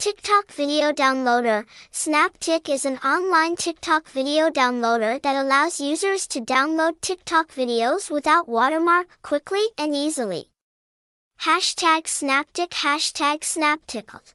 TikTok Video Downloader SnapTik is an online TikTok video downloader that allows users to download TikTok videos without watermark quickly and easily. Hashtag SnapTik Hashtag SnapTickle